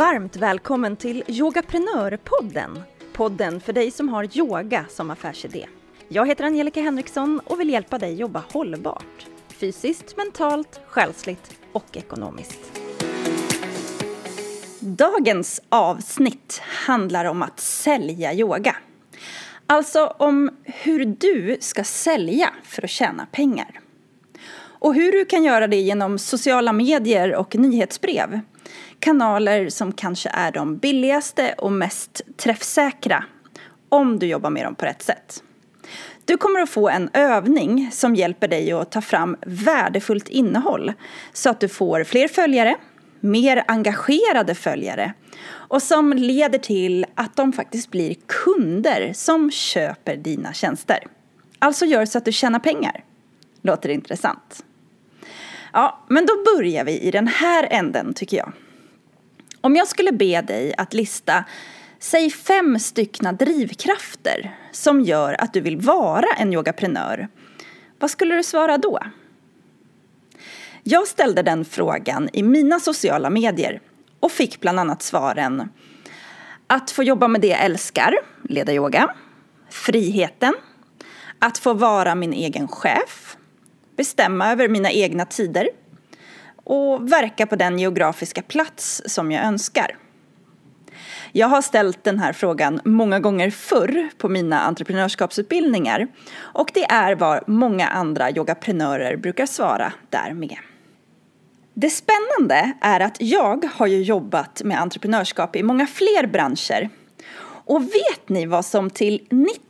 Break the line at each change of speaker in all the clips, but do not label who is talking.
varmt välkommen till Yogaprenörpodden. Podden för dig som har yoga som affärsidé. Jag heter Angelica Henriksson och vill hjälpa dig jobba hållbart. Fysiskt, mentalt, själsligt och ekonomiskt. Dagens avsnitt handlar om att sälja yoga. Alltså om hur du ska sälja för att tjäna pengar. Och hur du kan göra det genom sociala medier och nyhetsbrev. Kanaler som kanske är de billigaste och mest träffsäkra om du jobbar med dem på rätt sätt. Du kommer att få en övning som hjälper dig att ta fram värdefullt innehåll så att du får fler följare, mer engagerade följare och som leder till att de faktiskt blir kunder som köper dina tjänster. Alltså gör så att du tjänar pengar. Låter intressant? Ja, men då börjar vi i den här änden tycker jag. Om jag skulle be dig att lista Säg fem styckna drivkrafter som gör att du vill vara en yogaprenör. Vad skulle du svara då? Jag ställde den frågan i mina sociala medier och fick bland annat svaren att få jobba med det jag älskar, leda yoga, friheten, att få vara min egen chef, bestämma över mina egna tider och verka på den geografiska plats som jag önskar. Jag har ställt den här frågan många gånger förr på mina entreprenörskapsutbildningar och det är vad många andra yogaprenörer brukar svara där med. Det spännande är att jag har ju jobbat med entreprenörskap i många fler branscher. Och vet ni vad som till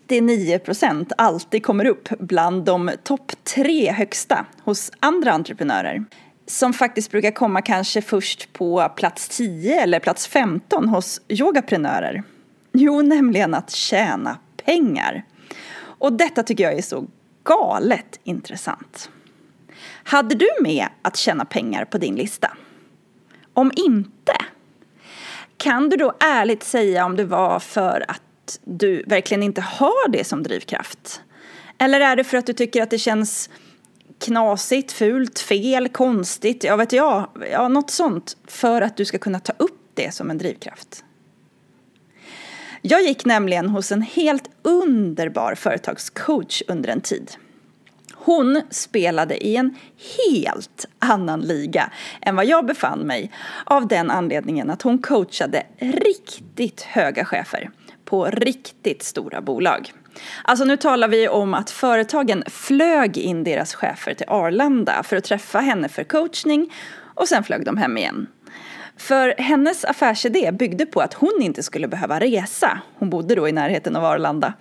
99% alltid kommer upp bland de topp tre högsta hos andra entreprenörer? Som faktiskt brukar komma kanske först på plats 10 eller plats 15 hos yogaprenörer. Jo, nämligen att tjäna pengar. Och detta tycker jag är så galet intressant. Hade du med att tjäna pengar på din lista? Om inte, kan du då ärligt säga om det var för att du verkligen inte har det som drivkraft? Eller är det för att du tycker att det känns knasigt, fult, fel, konstigt, jag vet jag, ja något sånt för att du ska kunna ta upp det som en drivkraft? Jag gick nämligen hos en helt underbar företagscoach under en tid. Hon spelade i en helt annan liga än vad jag befann mig av den anledningen att hon coachade riktigt höga chefer på riktigt stora bolag. Alltså nu talar vi om att företagen flög in deras chefer till Arlanda för att träffa henne för coachning och sen flög de hem igen. För hennes affärsidé byggde på att hon inte skulle behöva resa, hon bodde då i närheten av Arlanda,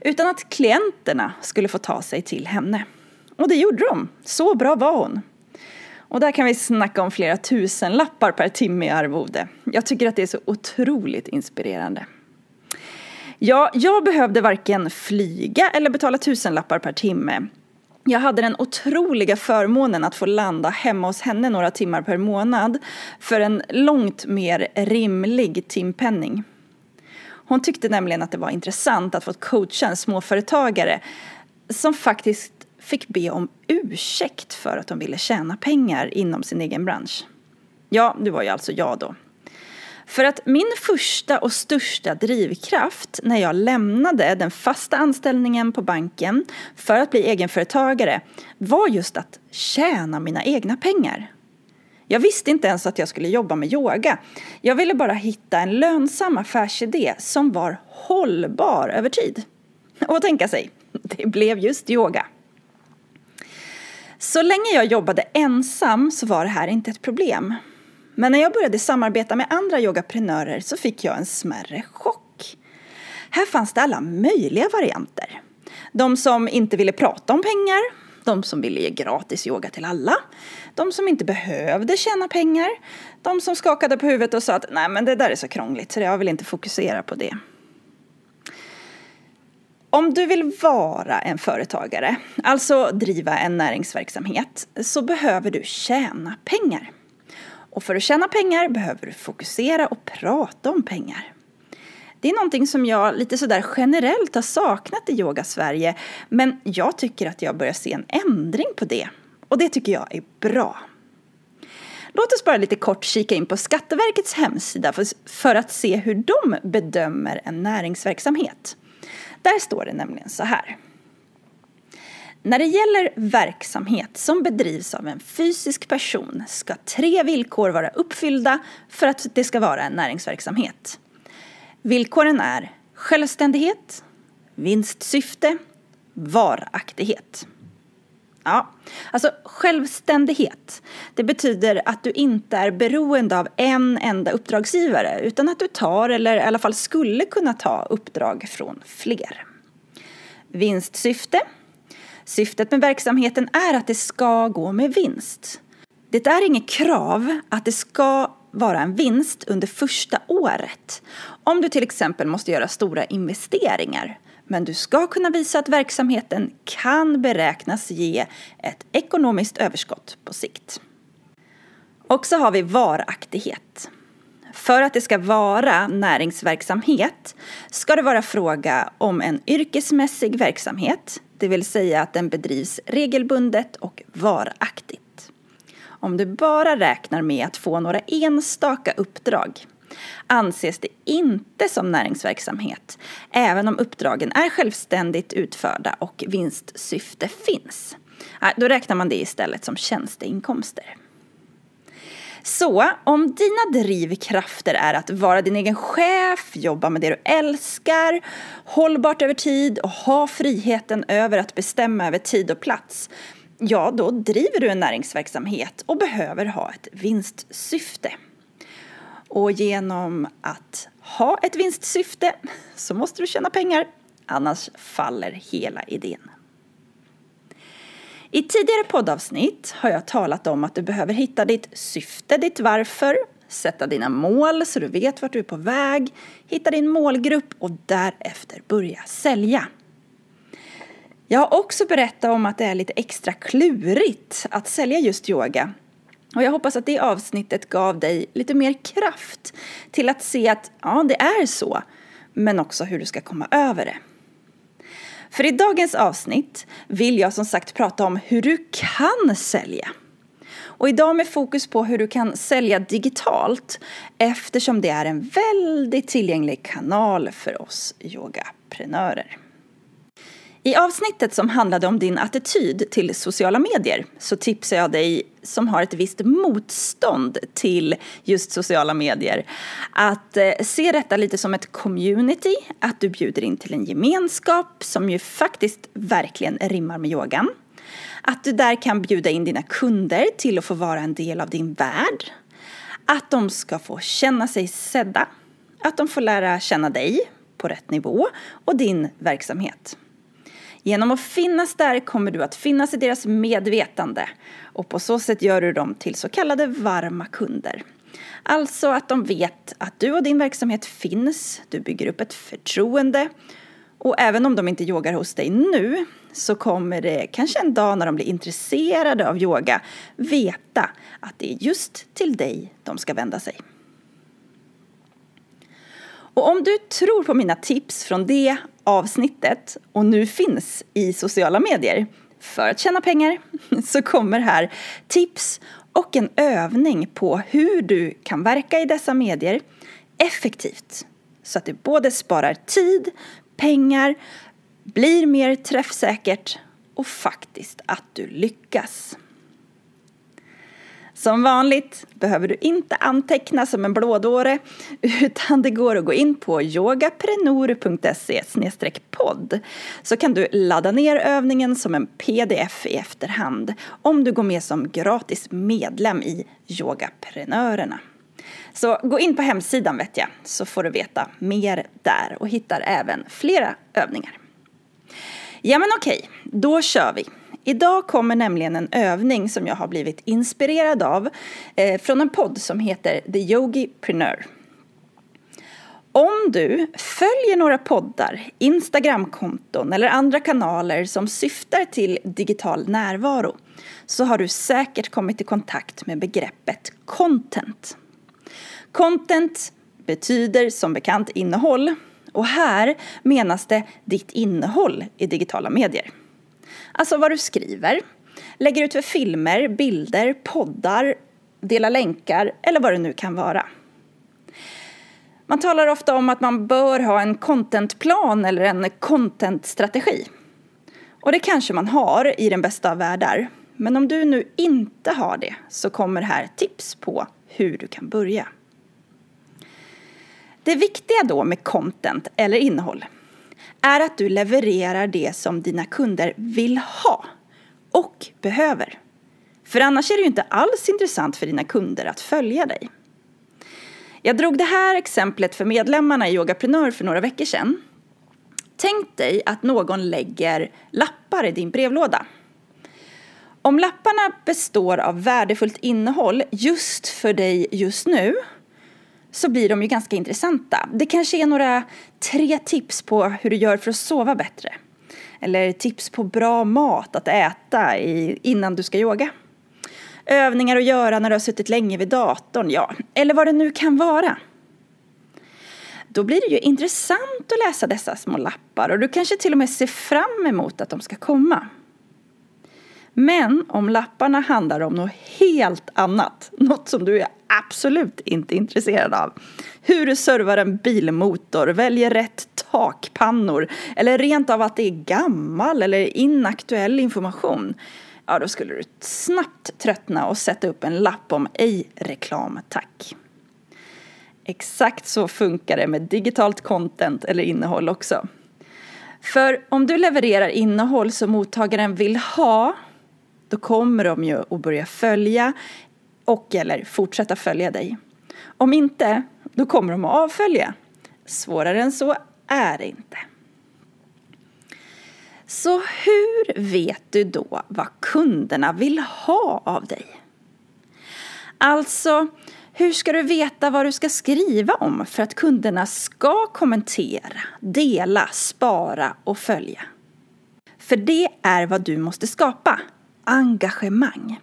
utan att klienterna skulle få ta sig till henne. Och det gjorde de. Så bra var hon. Och där kan vi snacka om flera tusen lappar per timme i arvode. Jag tycker att det är så otroligt inspirerande. Ja, jag behövde varken flyga eller betala tusenlappar per timme. Jag hade den otroliga förmånen att få landa hemma hos henne några timmar per månad för en långt mer rimlig timpenning. Hon tyckte nämligen att det var intressant att få coacha en småföretagare som faktiskt fick be om ursäkt för att de ville tjäna pengar inom sin egen bransch. Ja, det var ju alltså jag då. För att min första och största drivkraft när jag lämnade den fasta anställningen på banken för att bli egenföretagare var just att tjäna mina egna pengar. Jag visste inte ens att jag skulle jobba med yoga. Jag ville bara hitta en lönsam affärsidé som var hållbar över tid. Och tänka sig, det blev just yoga. Så länge jag jobbade ensam så var det här inte ett problem. Men när jag började samarbeta med andra yogaprenörer så fick jag en smärre chock. Här fanns det alla möjliga varianter. De som inte ville prata om pengar, de som ville ge gratis yoga till alla, de som inte behövde tjäna pengar, de som skakade på huvudet och sa att nej men det där är så krångligt så jag vill inte fokusera på det. Om du vill vara en företagare, alltså driva en näringsverksamhet, så behöver du tjäna pengar. Och för att tjäna pengar behöver du fokusera och prata om pengar. Det är någonting som jag lite sådär generellt har saknat i Yoga Sverige, men jag tycker att jag börjar se en ändring på det. Och det tycker jag är bra. Låt oss bara lite kort kika in på Skatteverkets hemsida för, att se hur de bedömer en näringsverksamhet. Där står det nämligen så här. När det gäller verksamhet som bedrivs av en fysisk person ska tre villkor vara uppfyllda för att det ska vara en näringsverksamhet. Villkoren är självständighet, vinstsyfte, varaktighet. Ja, alltså självständighet. Det betyder att du inte är beroende av en enda uppdragsgivare utan att du tar, eller i alla fall skulle kunna ta, uppdrag från fler. Vinstsyfte. Syftet med verksamheten är att det ska gå med vinst. Det är inget krav att det ska vara en vinst under första året. Om du till exempel måste göra stora investeringar men du ska kunna visa att verksamheten kan beräknas ge ett ekonomiskt överskott på sikt. Och så har vi varaktighet. För att det ska vara näringsverksamhet ska det vara fråga om en yrkesmässig verksamhet, det vill säga att den bedrivs regelbundet och varaktigt. Om du bara räknar med att få några enstaka uppdrag anses det inte som näringsverksamhet, även om uppdragen är självständigt utförda och vinstsyfte finns. Äh, då räknar man det istället som tjänsteinkomster. Så om dina drivkrafter är att vara din egen chef, jobba med det du älskar, hållbart över tid och ha friheten över att bestämma över tid och plats, ja, då driver du en näringsverksamhet och behöver ha ett vinstsyfte. Och genom att ha ett vinstsyfte så måste du tjäna pengar, annars faller hela idén. I tidigare poddavsnitt har jag talat om att du behöver hitta ditt syfte, ditt varför, sätta dina mål så du vet vart du är på väg, hitta din målgrupp och därefter börja sälja. Jag har också berättat om att det är lite extra klurigt att sälja just yoga och jag hoppas att det avsnittet gav dig lite mer kraft till att se att ja, det är så, men också hur du ska komma över det. För i dagens avsnitt vill jag som sagt prata om hur du kan sälja. Och idag med fokus på hur du kan sälja digitalt eftersom det är en väldigt tillgänglig kanal för oss yogaprenörer. I avsnittet som handlade om din attityd till sociala medier så tipsar jag dig som har ett visst motstånd till just sociala medier att eh, se detta lite som ett community, att du bjuder in till en gemenskap som ju faktiskt verkligen rimmar med yogan. Att du där kan bjuda in dina kunder till att få vara en del av din värld. Att de ska få känna sig sedda. Att de får lära känna dig på rätt nivå och din verksamhet. Genom att finnas där kommer du att finnas i deras medvetande och på så sätt gör du dem till så kallade varma kunder. Alltså att de vet att du och din verksamhet finns, du bygger upp ett förtroende och även om de inte yogar hos dig nu så kommer det kanske en dag när de blir intresserade av yoga veta att det är just till dig de ska vända sig. Och om du tror på mina tips från det avsnittet och nu finns i sociala medier för att tjäna pengar så kommer här tips och en övning på hur du kan verka i dessa medier effektivt så att det både sparar tid, pengar, blir mer träffsäkert och faktiskt att du lyckas. Som vanligt behöver du inte anteckna som en blådåre utan det går att gå in på yogaprenor.se podd så kan du ladda ner övningen som en pdf i efterhand om du går med som gratis medlem i Yogaprenörerna. Så gå in på hemsidan vet jag så får du veta mer där och hittar även flera övningar. Ja men okej, då kör vi. Idag kommer nämligen en övning som jag har blivit inspirerad av eh, från en podd som heter The Yogi Preneur. Om du följer några poddar, Instagramkonton eller andra kanaler som syftar till digital närvaro så har du säkert kommit i kontakt med begreppet content. Content betyder som bekant innehåll och här menas det ditt innehåll i digitala medier. Alltså vad du skriver, lägger ut för filmer, bilder, poddar dela länkar eller vad det nu kan vara. Man talar ofta om att man bör ha en contentplan eller en contentstrategi. Och det kanske man har i den bästa av världar. Men om du nu inte har det så kommer här tips på hur du kan börja. Det viktiga då med content eller innehåll är att du levererar det som dina kunder vill ha och behöver. För annars är det ju inte alls intressant för dina kunder att följa dig. Jag drog det här exemplet för medlemmarna i Yogaprenör för några veckor sedan. Tänk dig att någon lägger lappar i din brevlåda. Om lapparna består av värdefullt innehåll just för dig just nu så blir de ju ganska intressanta. Det kanske är några tre tips på hur du gör för att sova bättre. Eller tips på bra mat att äta innan du ska yoga. Övningar att göra när du har suttit länge vid datorn, ja, eller vad det nu kan vara. Då blir det ju intressant att läsa dessa små lappar och du kanske till och med ser fram emot att de ska komma. Men om lapparna handlar om något helt annat, något som du är absolut inte intresserad av. Hur du servar en bilmotor, väljer rätt takpannor eller rent av att det är gammal eller inaktuell information. Ja, då skulle du snabbt tröttna och sätta upp en lapp om ej reklam, tack. Exakt så funkar det med digitalt content eller innehåll också. För om du levererar innehåll som mottagaren vill ha då kommer de ju att börja följa och eller fortsätta följa dig. Om inte, då kommer de att avfölja. Svårare än så är det inte. Så hur vet du då vad kunderna vill ha av dig? Alltså, hur ska du veta vad du ska skriva om för att kunderna ska kommentera, dela, spara och följa? För det är vad du måste skapa engagemang.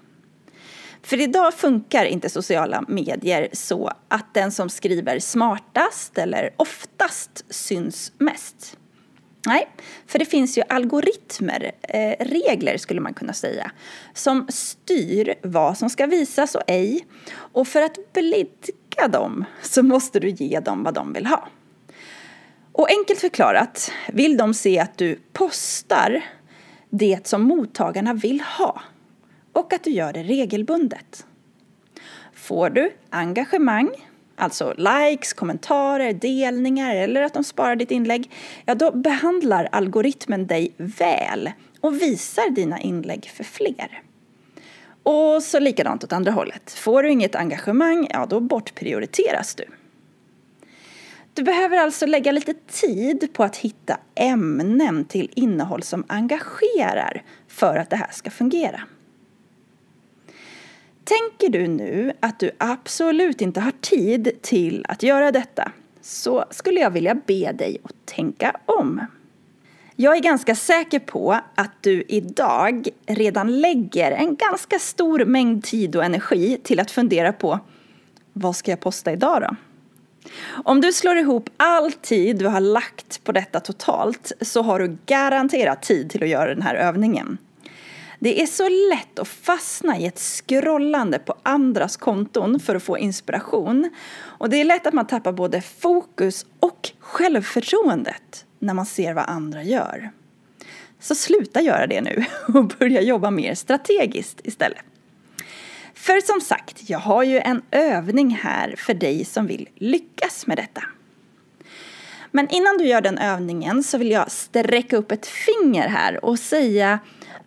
För idag funkar inte sociala medier så att den som skriver smartast eller oftast syns mest. Nej, för det finns ju algoritmer, eh, regler skulle man kunna säga, som styr vad som ska visas och ej. Och för att blidka dem så måste du ge dem vad de vill ha. Och enkelt förklarat, vill de se att du postar det som mottagarna vill ha och att du gör det regelbundet. Får du engagemang, alltså likes, kommentarer, delningar eller att de sparar ditt inlägg, ja då behandlar algoritmen dig väl och visar dina inlägg för fler. Och så likadant åt andra hållet. Får du inget engagemang, ja då bortprioriteras du. Du behöver alltså lägga lite tid på att hitta ämnen till innehåll som engagerar för att det här ska fungera. Tänker du nu att du absolut inte har tid till att göra detta så skulle jag vilja be dig att tänka om. Jag är ganska säker på att du idag redan lägger en ganska stor mängd tid och energi till att fundera på vad ska jag posta idag då? Om du slår ihop all tid du har lagt på detta totalt så har du garanterat tid till att göra den här övningen. Det är så lätt att fastna i ett scrollande på andras konton för att få inspiration. Och det är lätt att man tappar både fokus och självförtroendet när man ser vad andra gör. Så sluta göra det nu och börja jobba mer strategiskt istället. För som sagt, jag har ju en övning här för dig som vill lyckas med detta. Men innan du gör den övningen så vill jag sträcka upp ett finger här och säga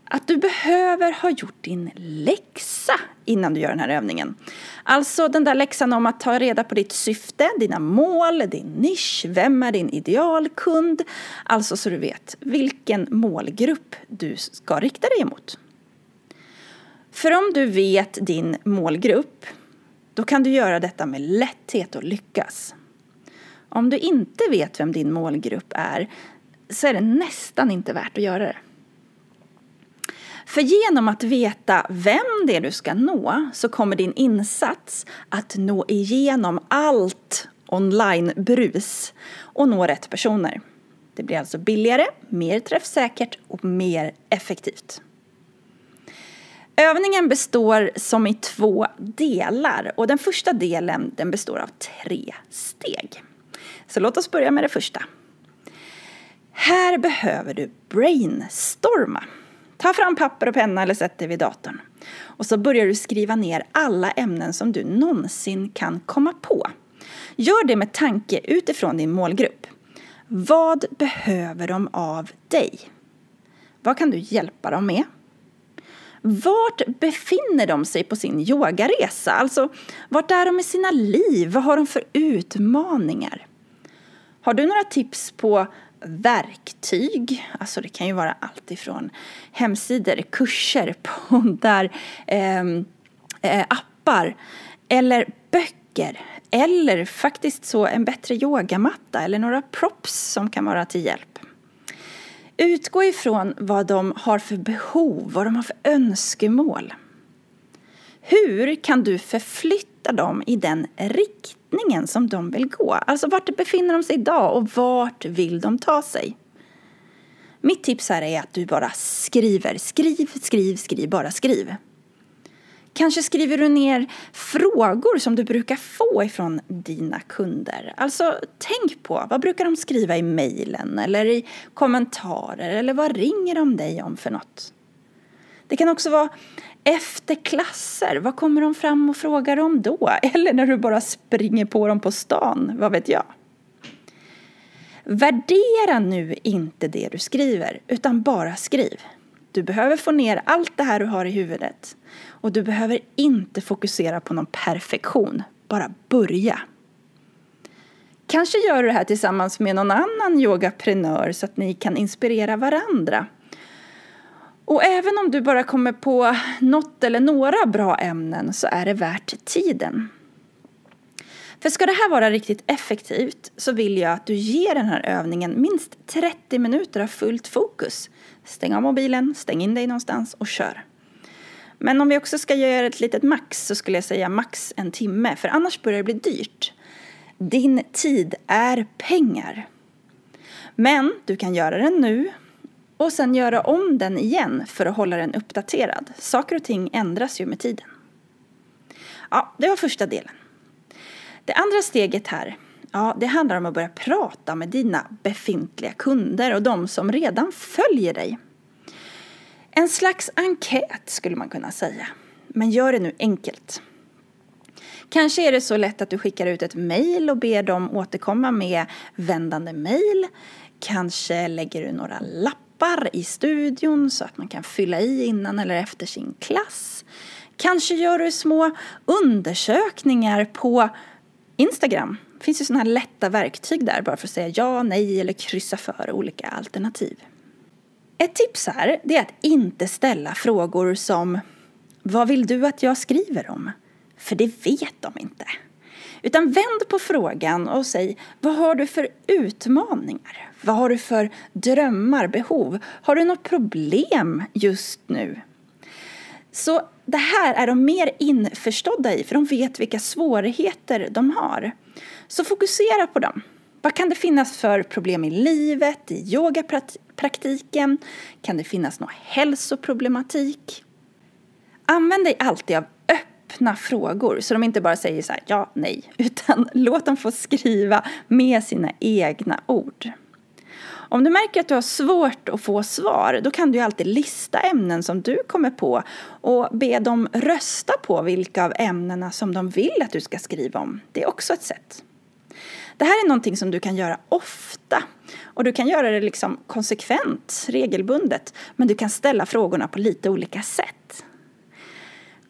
att du behöver ha gjort din läxa innan du gör den här övningen. Alltså den där läxan om att ta reda på ditt syfte, dina mål, din nisch, vem är din idealkund? Alltså så du vet vilken målgrupp du ska rikta dig emot. För om du vet din målgrupp, då kan du göra detta med lätthet och lyckas. Om du inte vet vem din målgrupp är så är det nästan inte värt att göra det. För genom att veta vem det är du ska nå så kommer din insats att nå igenom allt online-brus och nå rätt personer. Det blir alltså billigare, mer träffsäkert och mer effektivt. Övningen består som i två delar och den första delen den består av tre steg. Så låt oss börja med det första. Här behöver du brainstorma. Ta fram papper och penna eller sätt dig vid datorn. Och så börjar du skriva ner alla ämnen som du någonsin kan komma på. Gör det med tanke utifrån din målgrupp. Vad behöver de av dig? Vad kan du hjälpa dem med? Vart befinner de sig på sin yogaresa? Alltså, vart är de i sina liv? Vad har de för utmaningar? Har du några tips på verktyg? Alltså det kan ju vara allt ifrån hemsidor, kurser, poddar, ehm, eh, appar eller böcker eller faktiskt så en bättre yogamatta eller några props som kan vara till hjälp. Utgå ifrån vad de har för behov, vad de har för önskemål. Hur kan du förflytta dem i den riktningen som de vill gå? Alltså vart befinner de sig idag och vart vill de ta sig? Mitt tips här är att du bara skriver. Skriv, skriv, skriv, bara skriv. Kanske skriver du ner frågor som du brukar få ifrån dina kunder. Alltså tänk på vad brukar de skriva i mejlen eller i kommentarer eller vad ringer de dig om för något? Det kan också vara efter klasser, vad kommer de fram och frågar om då? Eller när du bara springer på dem på stan, vad vet jag? Värdera nu inte det du skriver, utan bara skriv. Du behöver få ner allt det här du har i huvudet. Och du behöver inte fokusera på någon perfektion. Bara börja. Kanske gör du det här tillsammans med någon annan yogaprenör så att ni kan inspirera varandra. Och även om du bara kommer på något eller några bra ämnen så är det värt tiden. För ska det här vara riktigt effektivt så vill jag att du ger den här övningen minst 30 minuter av fullt fokus. Stäng av mobilen, stäng in dig någonstans och kör. Men om vi också ska göra ett litet max så skulle jag säga max en timme för annars börjar det bli dyrt. Din tid är pengar. Men du kan göra den nu och sen göra om den igen för att hålla den uppdaterad. Saker och ting ändras ju med tiden. Ja, det var första delen. Det andra steget här, ja, det handlar om att börja prata med dina befintliga kunder och de som redan följer dig. En slags enkät skulle man kunna säga. Men gör det nu enkelt. Kanske är det så lätt att du skickar ut ett mejl och ber dem återkomma med vändande mejl. Kanske lägger du några lappar i studion så att man kan fylla i innan eller efter sin klass. Kanske gör du små undersökningar på Instagram. Det finns ju sådana här lätta verktyg där bara för att säga ja, nej eller kryssa för olika alternativ. Ett tips här det är att inte ställa frågor som Vad vill du att jag skriver om? För det vet de inte. Utan vänd på frågan och säg Vad har du för utmaningar? Vad har du för drömmar, behov? Har du något problem just nu? Så det här är de mer införstådda i, för de vet vilka svårigheter de har. Så fokusera på dem. Vad kan det finnas för problem i livet, i yogapraktiken? Kan det finnas någon hälsoproblematik? Använd dig alltid av öppna frågor så de inte bara säger så här, ja, nej, utan låt dem få skriva med sina egna ord. Om du märker att du har svårt att få svar, då kan du alltid lista ämnen som du kommer på och be dem rösta på vilka av ämnena som de vill att du ska skriva om. Det är också ett sätt. Det här är någonting som du kan göra ofta och du kan göra det liksom konsekvent, regelbundet, men du kan ställa frågorna på lite olika sätt.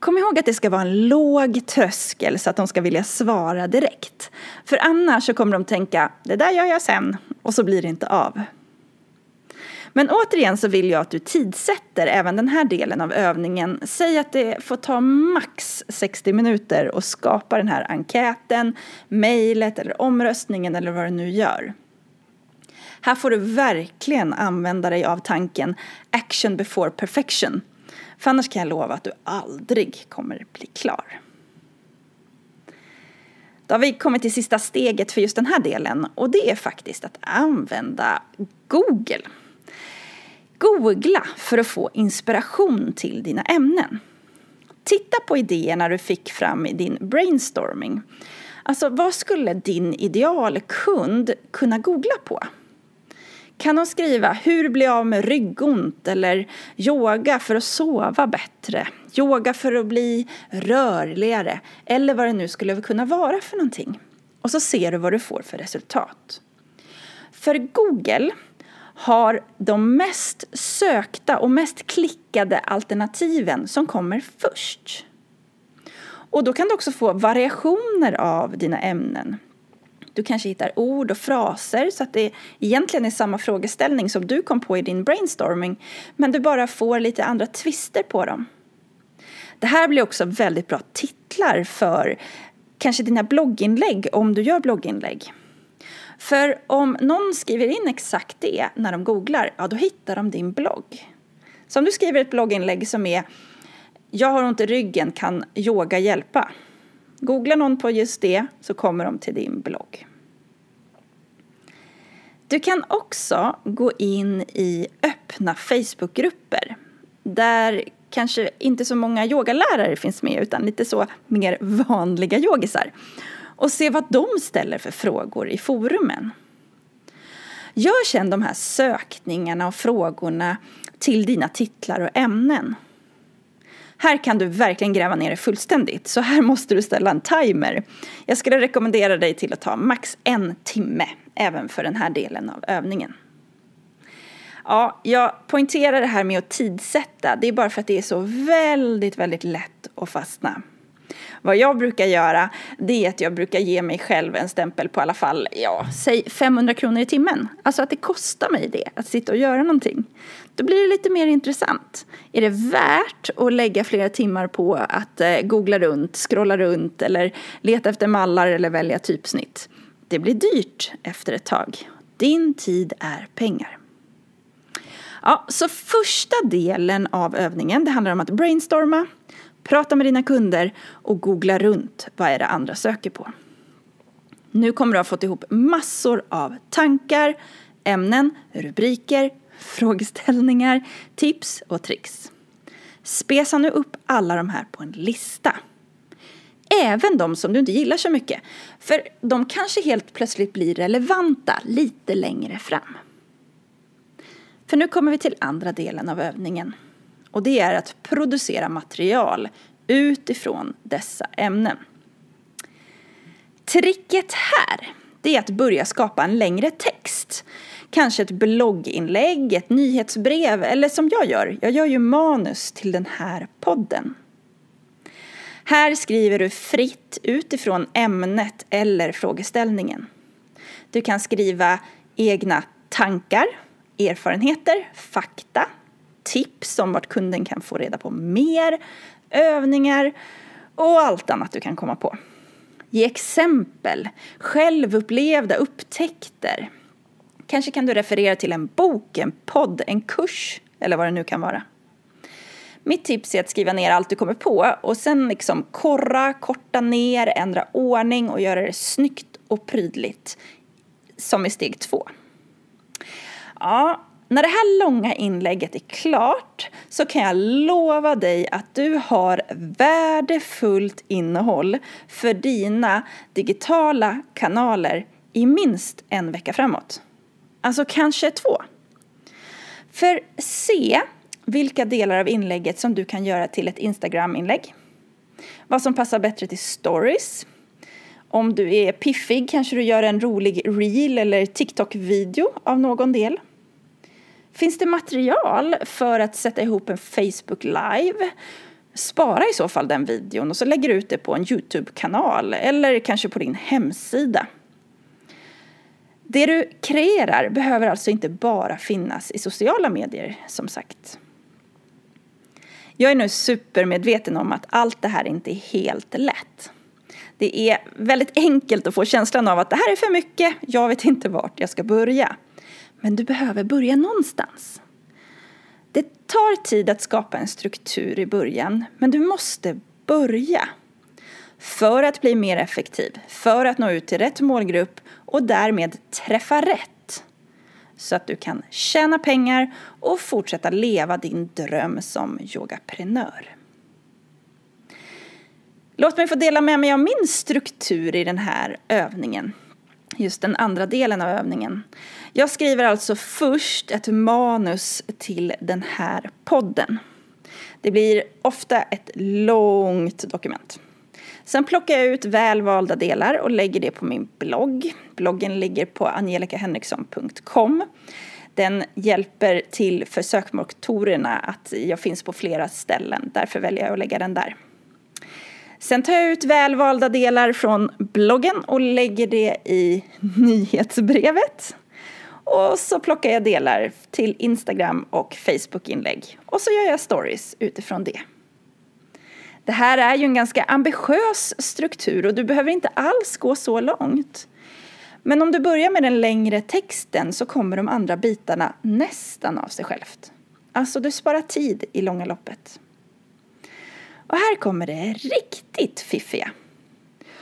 Kom ihåg att det ska vara en låg tröskel så att de ska vilja svara direkt. För annars så kommer de tänka, det där gör jag sen, och så blir det inte av. Men återigen så vill jag att du tidsätter även den här delen av övningen. Säg att det får ta max 60 minuter att skapa den här enkäten, mejlet eller omröstningen eller vad du nu gör. Här får du verkligen använda dig av tanken action before perfection. För annars kan jag lova att du aldrig kommer bli klar. Då har vi kommit till sista steget för just den här delen och det är faktiskt att använda Google. Googla för att få inspiration till dina ämnen. titta på idéerna du fick fram i din brainstorming. Alltså, vad skulle din idealkund kunna googla på? Kan de skriva hur bli av med ryggont eller yoga för att sova bättre, yoga för att bli rörligare eller vad det nu skulle kunna vara för någonting. Och så ser du vad du får för resultat. För Google har de mest sökta och mest klickade alternativen som kommer först. Och då kan du också få variationer av dina ämnen. Du kanske hittar ord och fraser så att det egentligen är samma frågeställning som du kom på i din brainstorming men du bara får lite andra twister på dem. Det här blir också väldigt bra titlar för kanske dina blogginlägg om du gör blogginlägg. För om någon skriver in exakt det när de googlar, ja då hittar de din blogg. Så om du skriver ett blogginlägg som är Jag har ont i ryggen, kan yoga hjälpa? Googlar någon på just det så kommer de till din blogg. Du kan också gå in i öppna Facebookgrupper där kanske inte så många yogalärare finns med utan lite så mer vanliga yogisar och se vad de ställer för frågor i forumen. Gör sedan de här sökningarna och frågorna till dina titlar och ämnen. Här kan du verkligen gräva ner det fullständigt, så här måste du ställa en timer. Jag skulle rekommendera dig till att ta max en timme, även för den här delen av övningen. Ja, jag poängterar det här med att tidsätta. Det är bara för att det är så väldigt, väldigt lätt att fastna. Vad jag brukar göra det är att jag brukar ge mig själv en stämpel på i alla fall, ja, säg 500 kronor i timmen. Alltså att det kostar mig det, att sitta och göra någonting. Då blir det lite mer intressant. Är det värt att lägga flera timmar på att eh, googla runt, scrolla runt eller leta efter mallar eller välja typsnitt? Det blir dyrt efter ett tag. Din tid är pengar. Ja, så första delen av övningen det handlar om att brainstorma, prata med dina kunder och googla runt vad är det andra söker på. Nu kommer du ha fått ihop massor av tankar, ämnen, rubriker, frågeställningar, tips och tricks. Spesa nu upp alla de här på en lista. Även de som du inte gillar så mycket, för de kanske helt plötsligt blir relevanta lite längre fram. För nu kommer vi till andra delen av övningen. Och det är att producera material utifrån dessa ämnen. Tricket här, det är att börja skapa en längre text. Kanske ett blogginlägg, ett nyhetsbrev eller som jag gör, jag gör ju manus till den här podden. Här skriver du fritt utifrån ämnet eller frågeställningen. Du kan skriva egna tankar, erfarenheter, fakta, tips om vart kunden kan få reda på mer, övningar och allt annat du kan komma på. Ge exempel, självupplevda upptäckter. Kanske kan du referera till en bok, en podd, en kurs eller vad det nu kan vara. Mitt tips är att skriva ner allt du kommer på och sen liksom korra, korta ner, ändra ordning och göra det snyggt och prydligt. Som i steg två. Ja, när det här långa inlägget är klart så kan jag lova dig att du har värdefullt innehåll för dina digitala kanaler i minst en vecka framåt. Alltså kanske två. För se vilka delar av inlägget som du kan göra till ett Instagram-inlägg. Vad som passar bättre till stories. Om du är piffig kanske du gör en rolig reel eller TikTok-video av någon del. Finns det material för att sätta ihop en Facebook live? Spara i så fall den videon och så lägger du ut det på en Youtube-kanal eller kanske på din hemsida. Det du kreerar behöver alltså inte bara finnas i sociala medier, som sagt. Jag är nu supermedveten om att allt det här inte är helt lätt. Det är väldigt enkelt att få känslan av att det här är för mycket, jag vet inte vart jag ska börja. Men du behöver börja någonstans. Det tar tid att skapa en struktur i början, men du måste börja. För att bli mer effektiv, för att nå ut till rätt målgrupp och därmed träffa rätt. Så att du kan tjäna pengar och fortsätta leva din dröm som yogaprenör. Låt mig få dela med mig av min struktur i den här övningen. Just den andra delen av övningen. Jag skriver alltså först ett manus till den här podden. Det blir ofta ett långt dokument. Sen plockar jag ut välvalda delar och lägger det på min blogg. Bloggen ligger på angelikahenriksson.com. Den hjälper till för sökmotorerna att jag finns på flera ställen. Därför väljer jag att lägga den där. Sen tar jag ut välvalda delar från bloggen och lägger det i nyhetsbrevet. Och så plockar jag delar till Instagram och Facebook-inlägg. Och så gör jag stories utifrån det. Det här är ju en ganska ambitiös struktur och du behöver inte alls gå så långt. Men om du börjar med den längre texten så kommer de andra bitarna nästan av sig självt. Alltså du sparar tid i långa loppet. Och här kommer det riktigt fiffiga.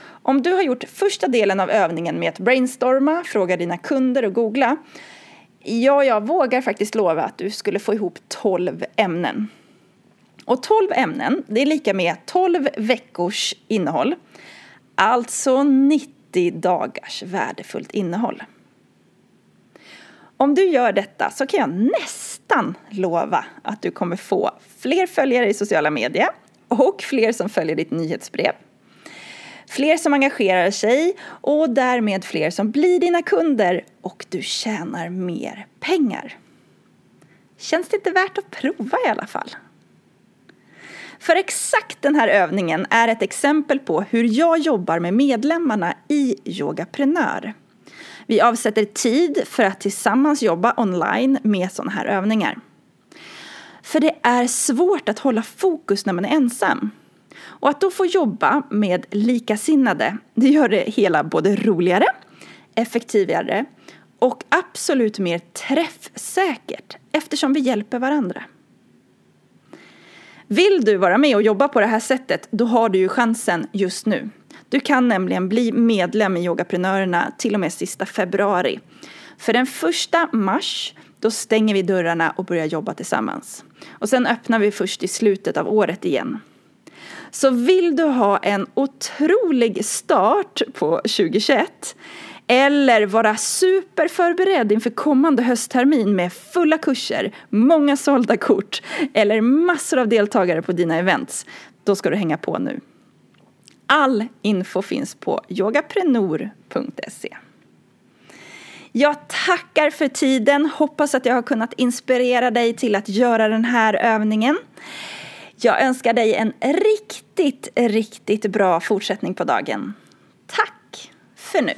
Om du har gjort första delen av övningen med att brainstorma, fråga dina kunder och googla. Ja, jag vågar faktiskt lova att du skulle få ihop 12 ämnen. Och 12 ämnen, det är lika med 12 veckors innehåll. Alltså 90 dagars värdefullt innehåll. Om du gör detta så kan jag nästan lova att du kommer få fler följare i sociala medier och fler som följer ditt nyhetsbrev. Fler som engagerar sig och därmed fler som blir dina kunder och du tjänar mer pengar. Känns det inte värt att prova i alla fall? För exakt den här övningen är ett exempel på hur jag jobbar med medlemmarna i Yogaprenör. Vi avsätter tid för att tillsammans jobba online med sådana här övningar. För det är svårt att hålla fokus när man är ensam. Och att då få jobba med likasinnade, det gör det hela både roligare, effektivare och absolut mer träffsäkert eftersom vi hjälper varandra. Vill du vara med och jobba på det här sättet, då har du ju chansen just nu. Du kan nämligen bli medlem i Yogaprenörerna till och med sista februari. För den första mars, då stänger vi dörrarna och börjar jobba tillsammans. Och sen öppnar vi först i slutet av året igen. Så vill du ha en otrolig start på 2021 eller vara superförberedd inför kommande hösttermin med fulla kurser, många sålda kort eller massor av deltagare på dina events, då ska du hänga på nu. All info finns på yogaprenor.se. Jag tackar för tiden, hoppas att jag har kunnat inspirera dig till att göra den här övningen. Jag önskar dig en riktigt, riktigt bra fortsättning på dagen. Tack för nu!